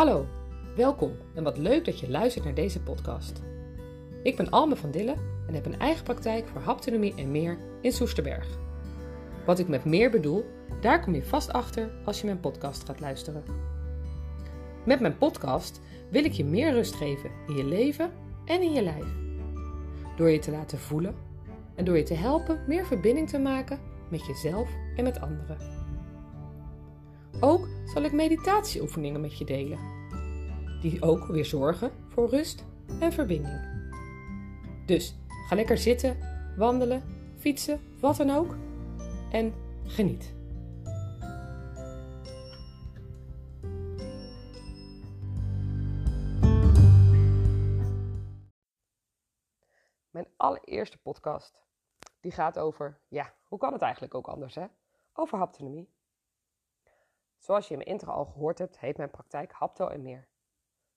Hallo, welkom en wat leuk dat je luistert naar deze podcast. Ik ben Alme van Dille en heb een eigen praktijk voor haptonomie en meer in Soesterberg. Wat ik met meer bedoel, daar kom je vast achter als je mijn podcast gaat luisteren. Met mijn podcast wil ik je meer rust geven in je leven en in je lijf. Door je te laten voelen en door je te helpen meer verbinding te maken met jezelf en met anderen. Ook zal ik meditatieoefeningen met je delen, die ook weer zorgen voor rust en verbinding. Dus ga lekker zitten, wandelen, fietsen, wat dan ook en geniet. Mijn allereerste podcast, die gaat over, ja, hoe kan het eigenlijk ook anders hè? Over haptonomie. Zoals je in mijn intro al gehoord hebt, heet mijn praktijk Hapto en meer.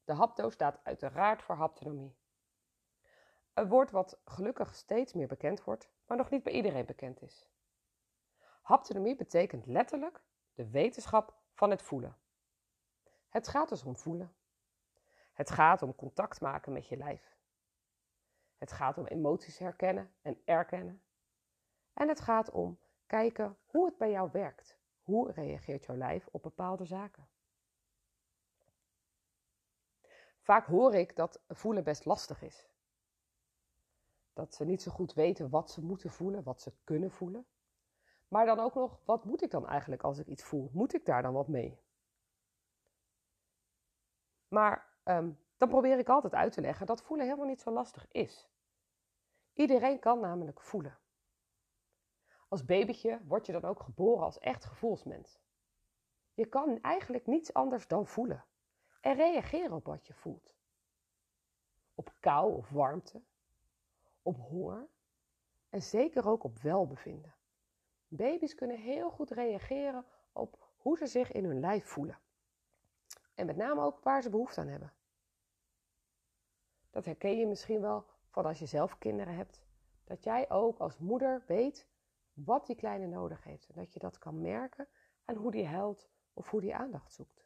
De hapto staat uiteraard voor haptonomie. Een woord wat gelukkig steeds meer bekend wordt, maar nog niet bij iedereen bekend is. Haptonomie betekent letterlijk de wetenschap van het voelen. Het gaat dus om voelen. Het gaat om contact maken met je lijf. Het gaat om emoties herkennen en erkennen. En het gaat om kijken hoe het bij jou werkt. Hoe reageert jouw lijf op bepaalde zaken? Vaak hoor ik dat voelen best lastig is. Dat ze niet zo goed weten wat ze moeten voelen, wat ze kunnen voelen. Maar dan ook nog, wat moet ik dan eigenlijk als ik iets voel? Moet ik daar dan wat mee? Maar um, dan probeer ik altijd uit te leggen dat voelen helemaal niet zo lastig is. Iedereen kan namelijk voelen. Als babytje word je dan ook geboren als echt gevoelsmens. Je kan eigenlijk niets anders dan voelen en reageren op wat je voelt. Op kou of warmte, op honger en zeker ook op welbevinden. Baby's kunnen heel goed reageren op hoe ze zich in hun lijf voelen. En met name ook waar ze behoefte aan hebben. Dat herken je misschien wel van als je zelf kinderen hebt. Dat jij ook als moeder weet wat die kleine nodig heeft. En dat je dat kan merken aan hoe die huilt of hoe die aandacht zoekt.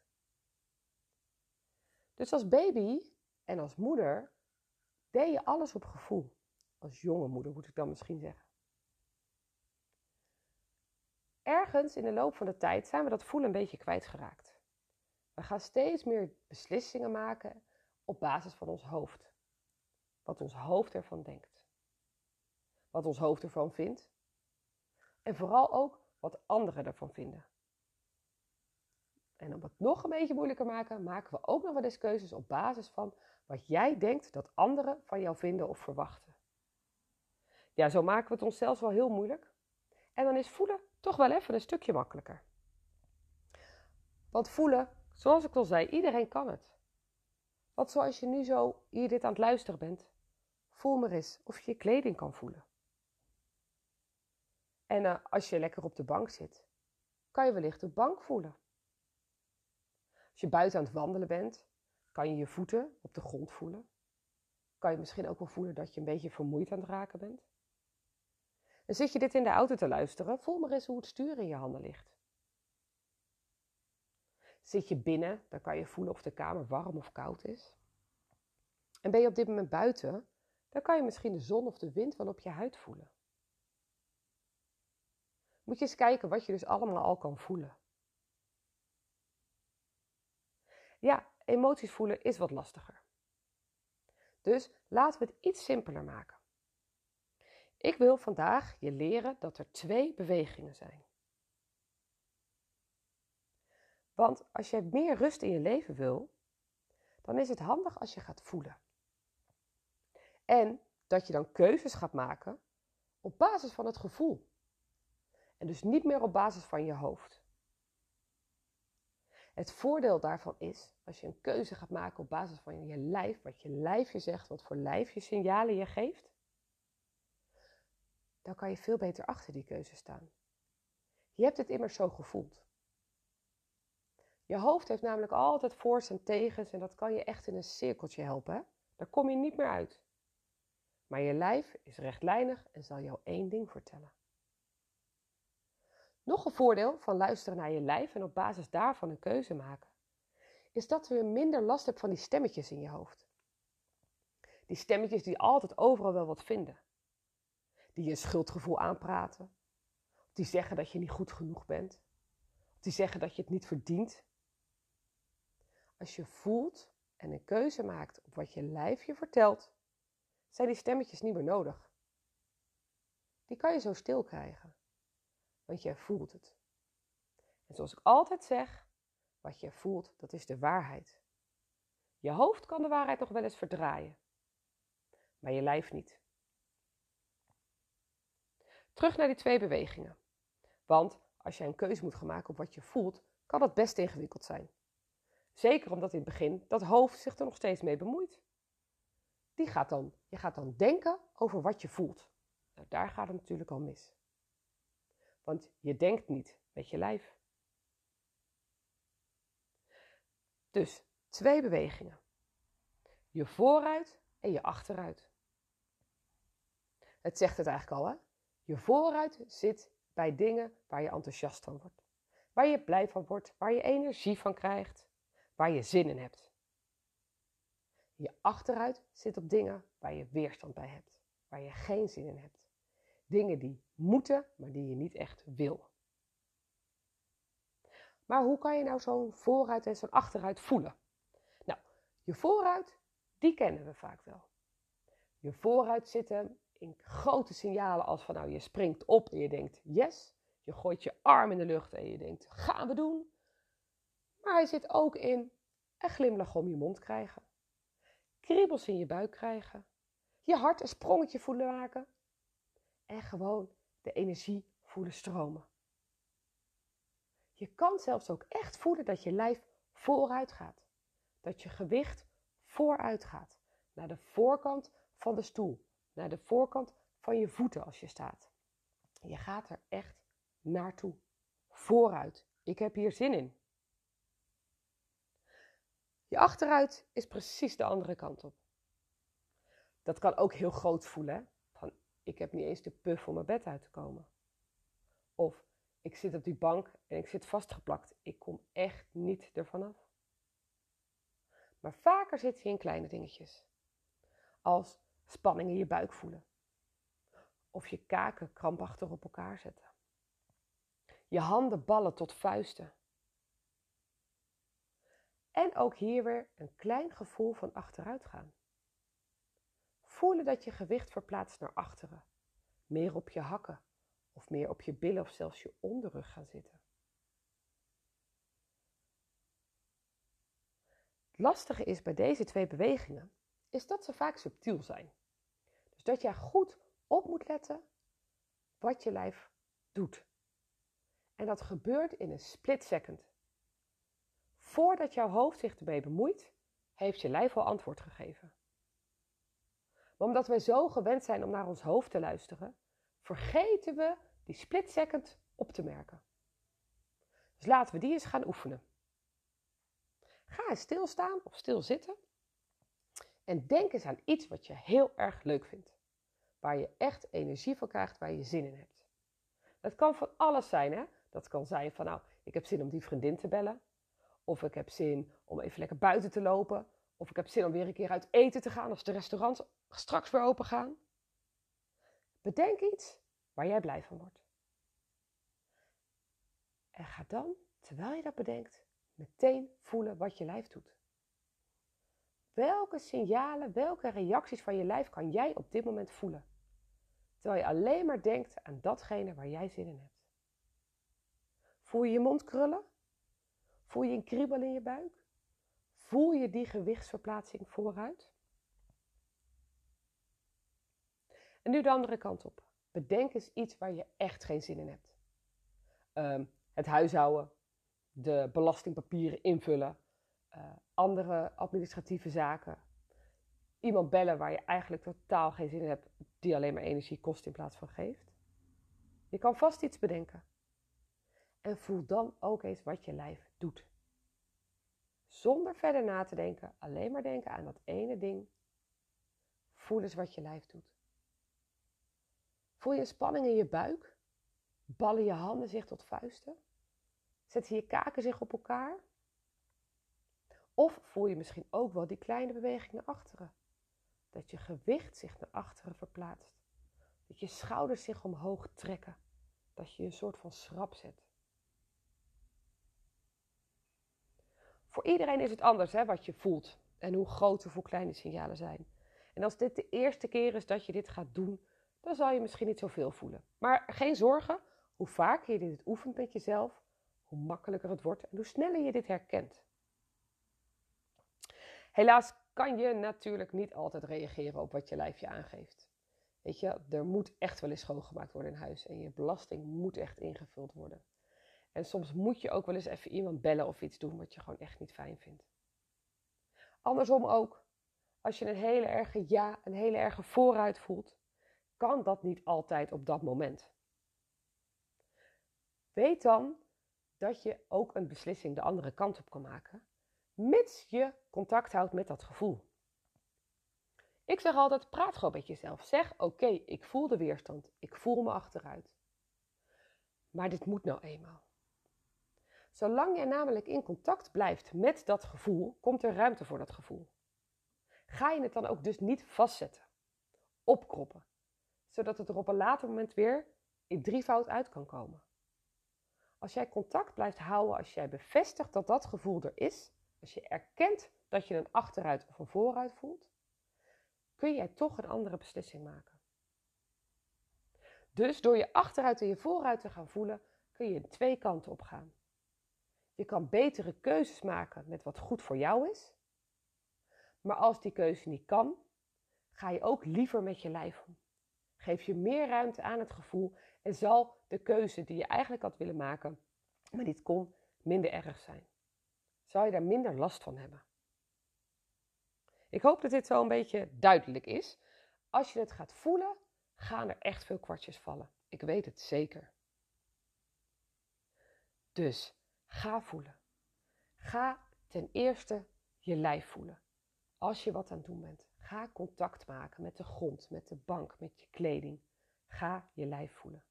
Dus als baby en als moeder deed je alles op gevoel. Als jonge moeder moet ik dan misschien zeggen. Ergens in de loop van de tijd zijn we dat voelen een beetje kwijtgeraakt. We gaan steeds meer beslissingen maken op basis van ons hoofd. Wat ons hoofd ervan denkt. Wat ons hoofd ervan vindt en vooral ook wat anderen ervan vinden. En om het nog een beetje moeilijker maken, maken we ook nog wel eens keuzes op basis van wat jij denkt dat anderen van jou vinden of verwachten. Ja, zo maken we het ons zelfs wel heel moeilijk. En dan is voelen toch wel even een stukje makkelijker. Want voelen, zoals ik al zei, iedereen kan het. Want zoals je nu zo hier dit aan het luisteren bent, voel maar eens of je je kleding kan voelen. En uh, als je lekker op de bank zit, kan je wellicht de bank voelen. Als je buiten aan het wandelen bent, kan je je voeten op de grond voelen. Kan je misschien ook wel voelen dat je een beetje vermoeid aan het raken bent. En zit je dit in de auto te luisteren, voel maar eens hoe het stuur in je handen ligt. Zit je binnen, dan kan je voelen of de kamer warm of koud is. En ben je op dit moment buiten, dan kan je misschien de zon of de wind wel op je huid voelen. Moet je eens kijken wat je dus allemaal al kan voelen. Ja, emoties voelen is wat lastiger. Dus laten we het iets simpeler maken. Ik wil vandaag je leren dat er twee bewegingen zijn. Want als je meer rust in je leven wil, dan is het handig als je gaat voelen. En dat je dan keuzes gaat maken op basis van het gevoel. En dus niet meer op basis van je hoofd. Het voordeel daarvan is, als je een keuze gaat maken op basis van je lijf, wat je lijf je zegt, wat voor lijf je signalen je geeft, dan kan je veel beter achter die keuze staan. Je hebt het immers zo gevoeld. Je hoofd heeft namelijk altijd voor's en tegens en dat kan je echt in een cirkeltje helpen. Daar kom je niet meer uit. Maar je lijf is rechtlijnig en zal jou één ding vertellen. Nog een voordeel van luisteren naar je lijf en op basis daarvan een keuze maken, is dat je minder last hebt van die stemmetjes in je hoofd. Die stemmetjes die altijd overal wel wat vinden. Die je schuldgevoel aanpraten. Die zeggen dat je niet goed genoeg bent. Die zeggen dat je het niet verdient. Als je voelt en een keuze maakt op wat je lijf je vertelt, zijn die stemmetjes niet meer nodig. Die kan je zo stil krijgen, want jij voelt het. En zoals ik altijd zeg, wat je voelt, dat is de waarheid. Je hoofd kan de waarheid nog wel eens verdraaien, maar je lijf niet. Terug naar die twee bewegingen. Want als je een keuze moet gaan maken op wat je voelt, kan dat best ingewikkeld zijn. Zeker omdat in het begin dat hoofd zich er nog steeds mee bemoeit. Die gaat dan, je gaat dan denken over wat je voelt. Nou, daar gaat het natuurlijk al mis. Want je denkt niet met je lijf. Dus twee bewegingen. Je vooruit en je achteruit. Het zegt het eigenlijk al, hè? Je vooruit zit bij dingen waar je enthousiast van wordt. Waar je blij van wordt, waar je energie van krijgt, waar je zin in hebt. Je achteruit zit op dingen waar je weerstand bij hebt, waar je geen zin in hebt. Dingen die moeten, maar die je niet echt wil. Maar hoe kan je nou zo'n vooruit en zo'n achteruit voelen? Nou, je vooruit, die kennen we vaak wel. Je vooruit zitten in grote signalen als van nou je springt op en je denkt yes. Je gooit je arm in de lucht en je denkt gaan we doen. Maar hij zit ook in een glimlach om je mond krijgen. Kriebels in je buik krijgen. Je hart een sprongetje voelen maken. En gewoon de energie voelen stromen. Je kan zelfs ook echt voelen dat je lijf vooruit gaat. Dat je gewicht vooruit gaat. Naar de voorkant van de stoel. Naar de voorkant van je voeten als je staat. Je gaat er echt naartoe. Vooruit. Ik heb hier zin in. Je achteruit is precies de andere kant op. Dat kan ook heel groot voelen. Ik heb niet eens de puff om mijn bed uit te komen. Of ik zit op die bank en ik zit vastgeplakt. Ik kom echt niet ervan af. Maar vaker zit je in kleine dingetjes. Als spanning in je buik voelen. Of je kaken krampachtig op elkaar zetten. Je handen ballen tot vuisten. En ook hier weer een klein gevoel van achteruit gaan. Voelen dat je gewicht verplaatst naar achteren. Meer op je hakken of meer op je billen of zelfs je onderrug gaan zitten. Het lastige is bij deze twee bewegingen is dat ze vaak subtiel zijn. Dus dat jij goed op moet letten wat je lijf doet. En dat gebeurt in een split second. Voordat jouw hoofd zich ermee bemoeit, heeft je lijf al antwoord gegeven. Maar omdat wij zo gewend zijn om naar ons hoofd te luisteren, vergeten we die split second op te merken. Dus laten we die eens gaan oefenen. Ga eens stilstaan of stilzitten en denk eens aan iets wat je heel erg leuk vindt. Waar je echt energie van krijgt, waar je zin in hebt. Dat kan van alles zijn, hè? Dat kan zijn van, nou, ik heb zin om die vriendin te bellen. Of ik heb zin om even lekker buiten te lopen. Of ik heb zin om weer een keer uit eten te gaan als de restaurants straks weer open gaan. Bedenk iets waar jij blij van wordt. En ga dan, terwijl je dat bedenkt, meteen voelen wat je lijf doet. Welke signalen, welke reacties van je lijf kan jij op dit moment voelen? Terwijl je alleen maar denkt aan datgene waar jij zin in hebt. Voel je je mond krullen? Voel je een kriebel in je buik? Voel je die gewichtsverplaatsing vooruit? En nu de andere kant op. Bedenk eens iets waar je echt geen zin in hebt. Ehm, het huishouden, de belastingpapieren invullen, uh, andere administratieve zaken. Iemand bellen waar je eigenlijk totaal geen zin in hebt, die alleen maar energie kost in plaats van geeft. Je kan vast iets bedenken. En voel dan ook eens wat je lijf doet. Zonder verder na te denken, alleen maar denken aan dat ene ding. Voel eens wat je lijf doet. Voel je spanning in je buik? Ballen je handen zich tot vuisten? Zetten je kaken zich op elkaar? Of voel je misschien ook wel die kleine beweging naar achteren. Dat je gewicht zich naar achteren verplaatst. Dat je schouders zich omhoog trekken. Dat je een soort van schrap zet. Voor iedereen is het anders hè, wat je voelt en hoe groot of hoe klein de signalen zijn. En als dit de eerste keer is dat je dit gaat doen, dan zal je misschien niet zoveel voelen. Maar geen zorgen, hoe vaker je dit oefent met jezelf, hoe makkelijker het wordt en hoe sneller je dit herkent. Helaas kan je natuurlijk niet altijd reageren op wat je lijf je aangeeft. Weet je, er moet echt wel eens schoongemaakt worden in huis en je belasting moet echt ingevuld worden. En soms moet je ook wel eens even iemand bellen of iets doen wat je gewoon echt niet fijn vindt. Andersom ook, als je een hele erge ja, een hele erge vooruit voelt, kan dat niet altijd op dat moment. Weet dan dat je ook een beslissing de andere kant op kan maken, mits je contact houdt met dat gevoel. Ik zeg altijd: praat gewoon met jezelf. Zeg: oké, ik voel de weerstand, ik voel me achteruit. Maar dit moet nou eenmaal. Zolang je namelijk in contact blijft met dat gevoel, komt er ruimte voor dat gevoel. Ga je het dan ook dus niet vastzetten, opkroppen, zodat het er op een later moment weer in drievoud uit kan komen. Als jij contact blijft houden, als jij bevestigt dat dat gevoel er is, als je erkent dat je een achteruit of een vooruit voelt, kun jij toch een andere beslissing maken. Dus door je achteruit en je vooruit te gaan voelen, kun je twee kanten op gaan. Je kan betere keuzes maken met wat goed voor jou is. Maar als die keuze niet kan, ga je ook liever met je lijf om. Geef je meer ruimte aan het gevoel en zal de keuze die je eigenlijk had willen maken, maar niet kon, minder erg zijn. Zal je daar minder last van hebben. Ik hoop dat dit zo een beetje duidelijk is. Als je het gaat voelen, gaan er echt veel kwartjes vallen. Ik weet het zeker. Dus Ga voelen. Ga ten eerste je lijf voelen. Als je wat aan het doen bent, ga contact maken met de grond, met de bank, met je kleding. Ga je lijf voelen.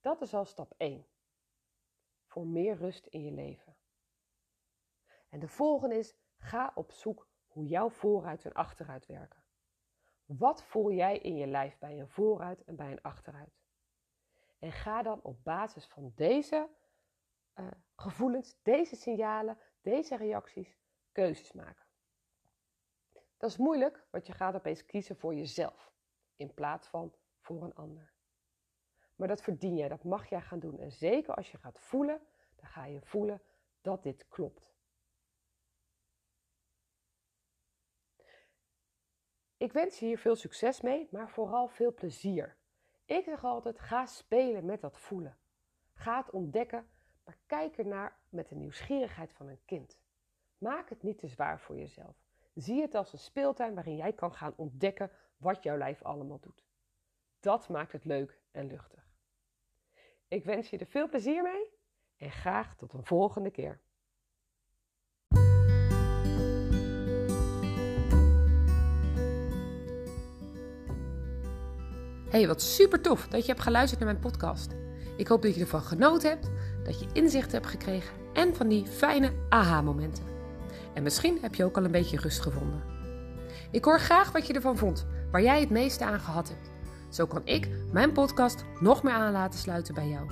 Dat is al stap 1. Voor meer rust in je leven. En de volgende is: ga op zoek hoe jouw vooruit en achteruit werken. Wat voel jij in je lijf bij een vooruit en bij een achteruit? En ga dan op basis van deze uh, gevoelens, deze signalen, deze reacties keuzes maken. Dat is moeilijk, want je gaat opeens kiezen voor jezelf in plaats van voor een ander. Maar dat verdien jij, dat mag jij gaan doen. En zeker als je gaat voelen, dan ga je voelen dat dit klopt. Ik wens je hier veel succes mee, maar vooral veel plezier. Ik zeg altijd: ga spelen met dat voelen. Ga het ontdekken maar kijk ernaar met de nieuwsgierigheid van een kind. Maak het niet te zwaar voor jezelf. Zie het als een speeltuin waarin jij kan gaan ontdekken wat jouw lijf allemaal doet. Dat maakt het leuk en luchtig. Ik wens je er veel plezier mee en graag tot een volgende keer. Hey, wat super tof dat je hebt geluisterd naar mijn podcast. Ik hoop dat je ervan genoten hebt dat je inzicht hebt gekregen en van die fijne aha-momenten. En misschien heb je ook al een beetje rust gevonden. Ik hoor graag wat je ervan vond, waar jij het meeste aan gehad hebt. Zo kan ik mijn podcast nog meer aan laten sluiten bij jou.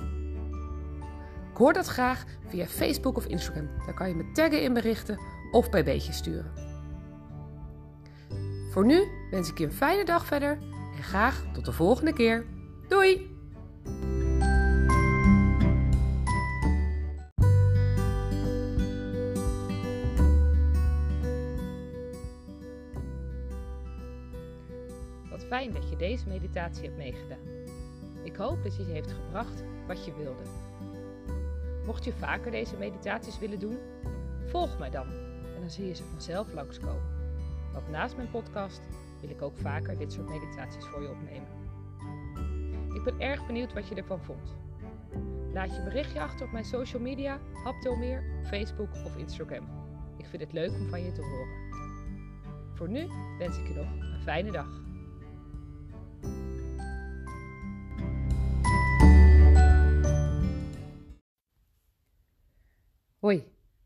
Ik hoor dat graag via Facebook of Instagram. Daar kan je me taggen in berichten of bij beetjes sturen. Voor nu wens ik je een fijne dag verder en graag tot de volgende keer. Doei! Fijn dat je deze meditatie hebt meegedaan. Ik hoop dat je je heeft gebracht wat je wilde. Mocht je vaker deze meditaties willen doen, volg mij dan en dan zie je ze vanzelf langskomen. Want naast mijn podcast wil ik ook vaker dit soort meditaties voor je opnemen. Ik ben erg benieuwd wat je ervan vond. Laat je berichtje achter op mijn social media, Haptomeer, Facebook of Instagram. Ik vind het leuk om van je te horen. Voor nu wens ik je nog een fijne dag.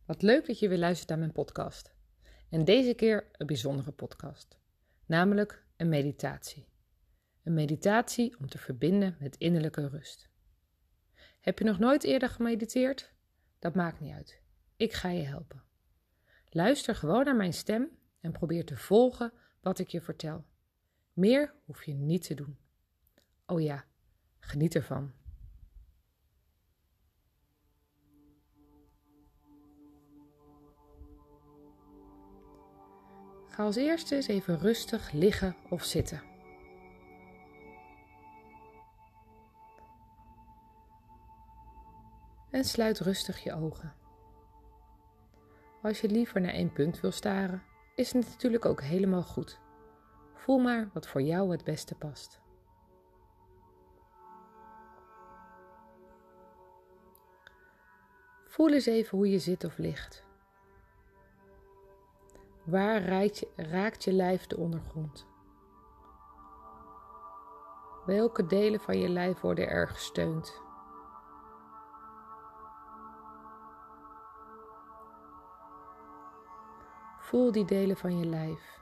Wat leuk dat je weer luistert naar mijn podcast. En deze keer een bijzondere podcast, namelijk een meditatie. Een meditatie om te verbinden met innerlijke rust. Heb je nog nooit eerder gemediteerd? Dat maakt niet uit. Ik ga je helpen. Luister gewoon naar mijn stem en probeer te volgen wat ik je vertel. Meer hoef je niet te doen. Oh ja, geniet ervan. Ga als eerste eens even rustig liggen of zitten. En sluit rustig je ogen. Als je liever naar één punt wil staren, is het natuurlijk ook helemaal goed. Voel maar wat voor jou het beste past. Voel eens even hoe je zit of ligt. Waar raakt je, lijf de ondergrond? Welke delen van je lijf worden er gesteund? Voel die delen van je lijf.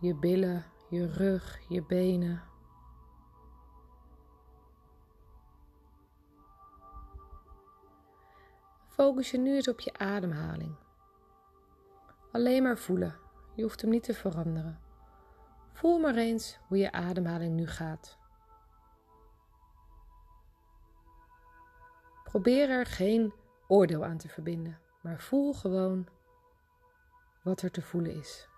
Je billen, je rug, je benen. Focus je nu eens op je ademhaling. Alleen maar voelen. Je hoeft hem niet te veranderen. Voel maar eens hoe je ademhaling nu gaat. Probeer er geen oordeel aan te verbinden, maar voel gewoon wat er te voelen is.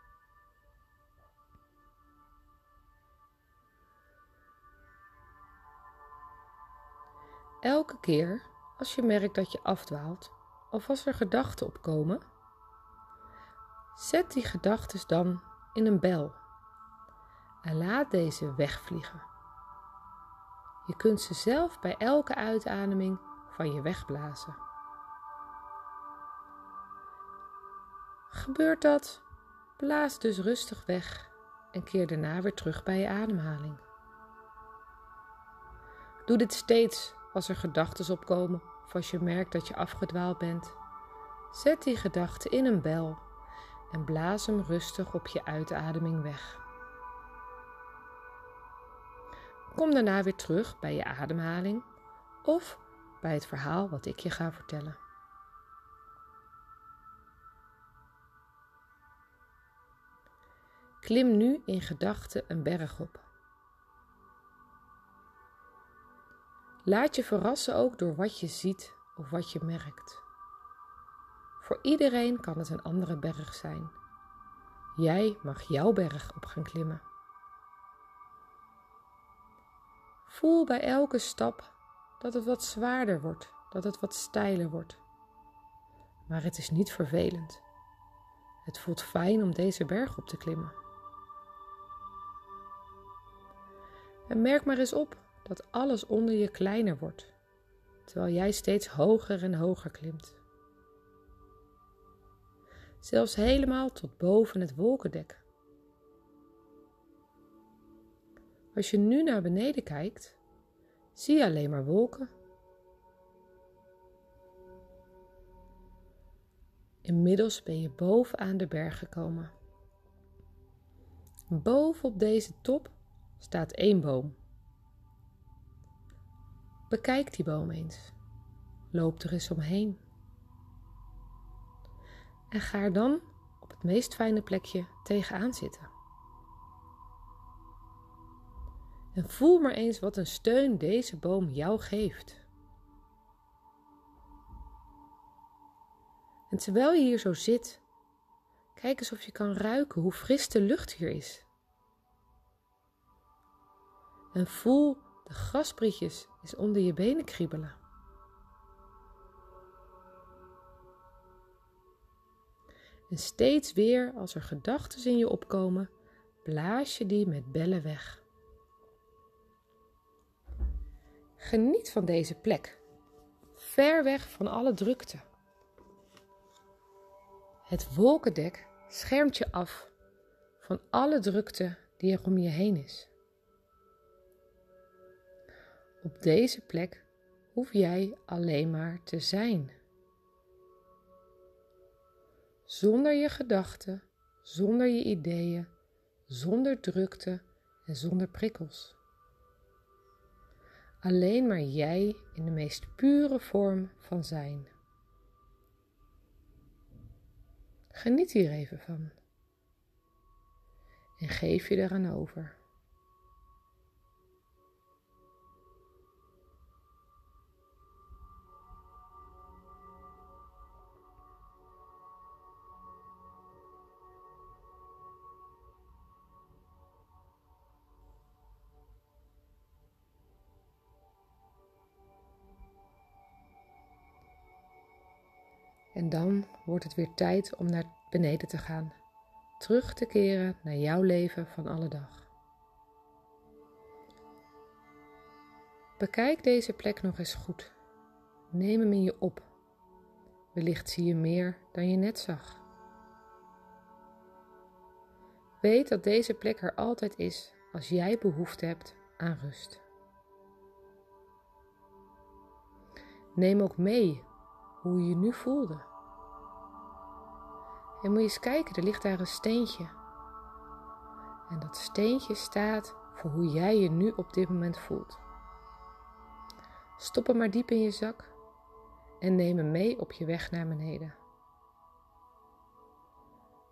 Elke keer als je merkt dat je afdwaalt of als er gedachten opkomen, Zet die gedachten dan in een bel en laat deze wegvliegen. Je kunt ze zelf bij elke uitademing van je wegblazen. Gebeurt dat? Blaas dus rustig weg en keer daarna weer terug bij je ademhaling. Doe dit steeds als er gedachten opkomen of als je merkt dat je afgedwaald bent. Zet die gedachten in een bel en blaas hem rustig op je uitademing weg. Kom daarna weer terug bij je ademhaling of bij het verhaal wat ik je ga vertellen. Klim nu in gedachten een berg op. Laat je verrassen ook door wat je ziet of wat je merkt. Voor iedereen kan het een andere berg zijn. Jij mag jouw berg op gaan klimmen. Voel bij elke stap dat het wat zwaarder wordt, dat het wat steiler wordt. Maar het is niet vervelend. Het voelt fijn om deze berg op te klimmen. En merk maar eens op dat alles onder je kleiner wordt, terwijl jij steeds hoger en hoger klimt zelfs helemaal tot boven het wolkendek. Als je nu naar beneden kijkt, zie je alleen maar wolken. Inmiddels ben je bovenaan de berg gekomen. Boven op deze top staat één boom. Bekijk die boom eens. Loop er eens omheen. En ga er dan op het meest fijne plekje tegenaan zitten. En voel maar eens wat een steun deze boom jou geeft. En terwijl je hier zo zit, kijk eens of je kan ruiken hoe fris de lucht hier is. En voel de grasprietjes eens onder je benen kriebelen. En steeds weer als er gedachten in je opkomen, blaas je die met bellen weg. Geniet van deze plek, ver weg van alle drukte. Het wolkendek schermt je af van alle drukte die er om je heen is. Op deze plek hoef jij alleen maar te zijn Zonder je gedachten, zonder je ideeën, zonder drukte en zonder prikkels. Alleen maar jij in de meest pure vorm van zijn. Geniet hier even van. En geef je eraan over. Dan wordt het weer tijd om naar beneden te gaan. Terug te keren naar jouw leven van alle dag. Bekijk deze plek nog eens goed. Neem hem in je op. Wellicht zie je meer dan je net zag. Weet dat deze plek er altijd is als jij behoefte hebt aan rust. Neem ook mee hoe je je nu voelde. En moet je eens kijken, er ligt daar een steentje. En dat steentje staat voor hoe jij je nu op dit moment voelt. Stop hem maar diep in je zak en neem hem mee op je weg naar beneden.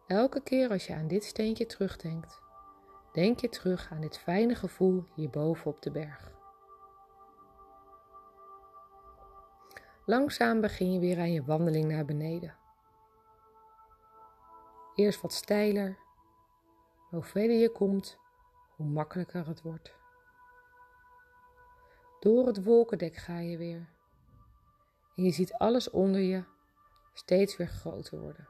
Elke keer als je aan dit steentje terugdenkt, denk je terug aan dit fijne gevoel hierboven op de berg. Langzaam begin je weer aan je wandeling naar beneden. Eerst wat steiler. Hoe verder je komt, hoe makkelijker het wordt. Door het wolkendek ga je weer. En je ziet alles onder je steeds weer groter worden.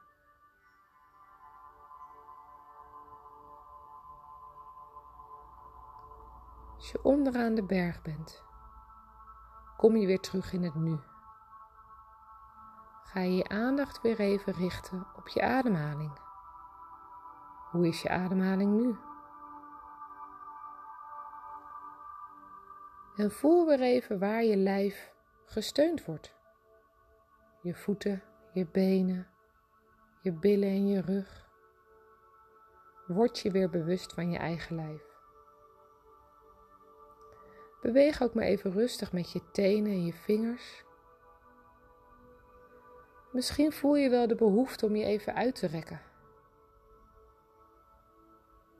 Als je onderaan de berg bent, kom je weer terug in het nu. Ga je je aandacht weer even richten op je ademhaling. Hoe is je ademhaling nu? En voel weer even waar je lijf gesteund wordt. Je voeten, je benen, je billen en je rug. Word je weer bewust van je eigen lijf. Beweeg ook maar even rustig met je tenen en je vingers. Misschien voel je wel de behoefte om je even uit te rekken.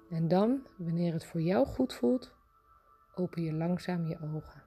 En dan, wanneer het voor jou goed voelt, open je langzaam je ogen.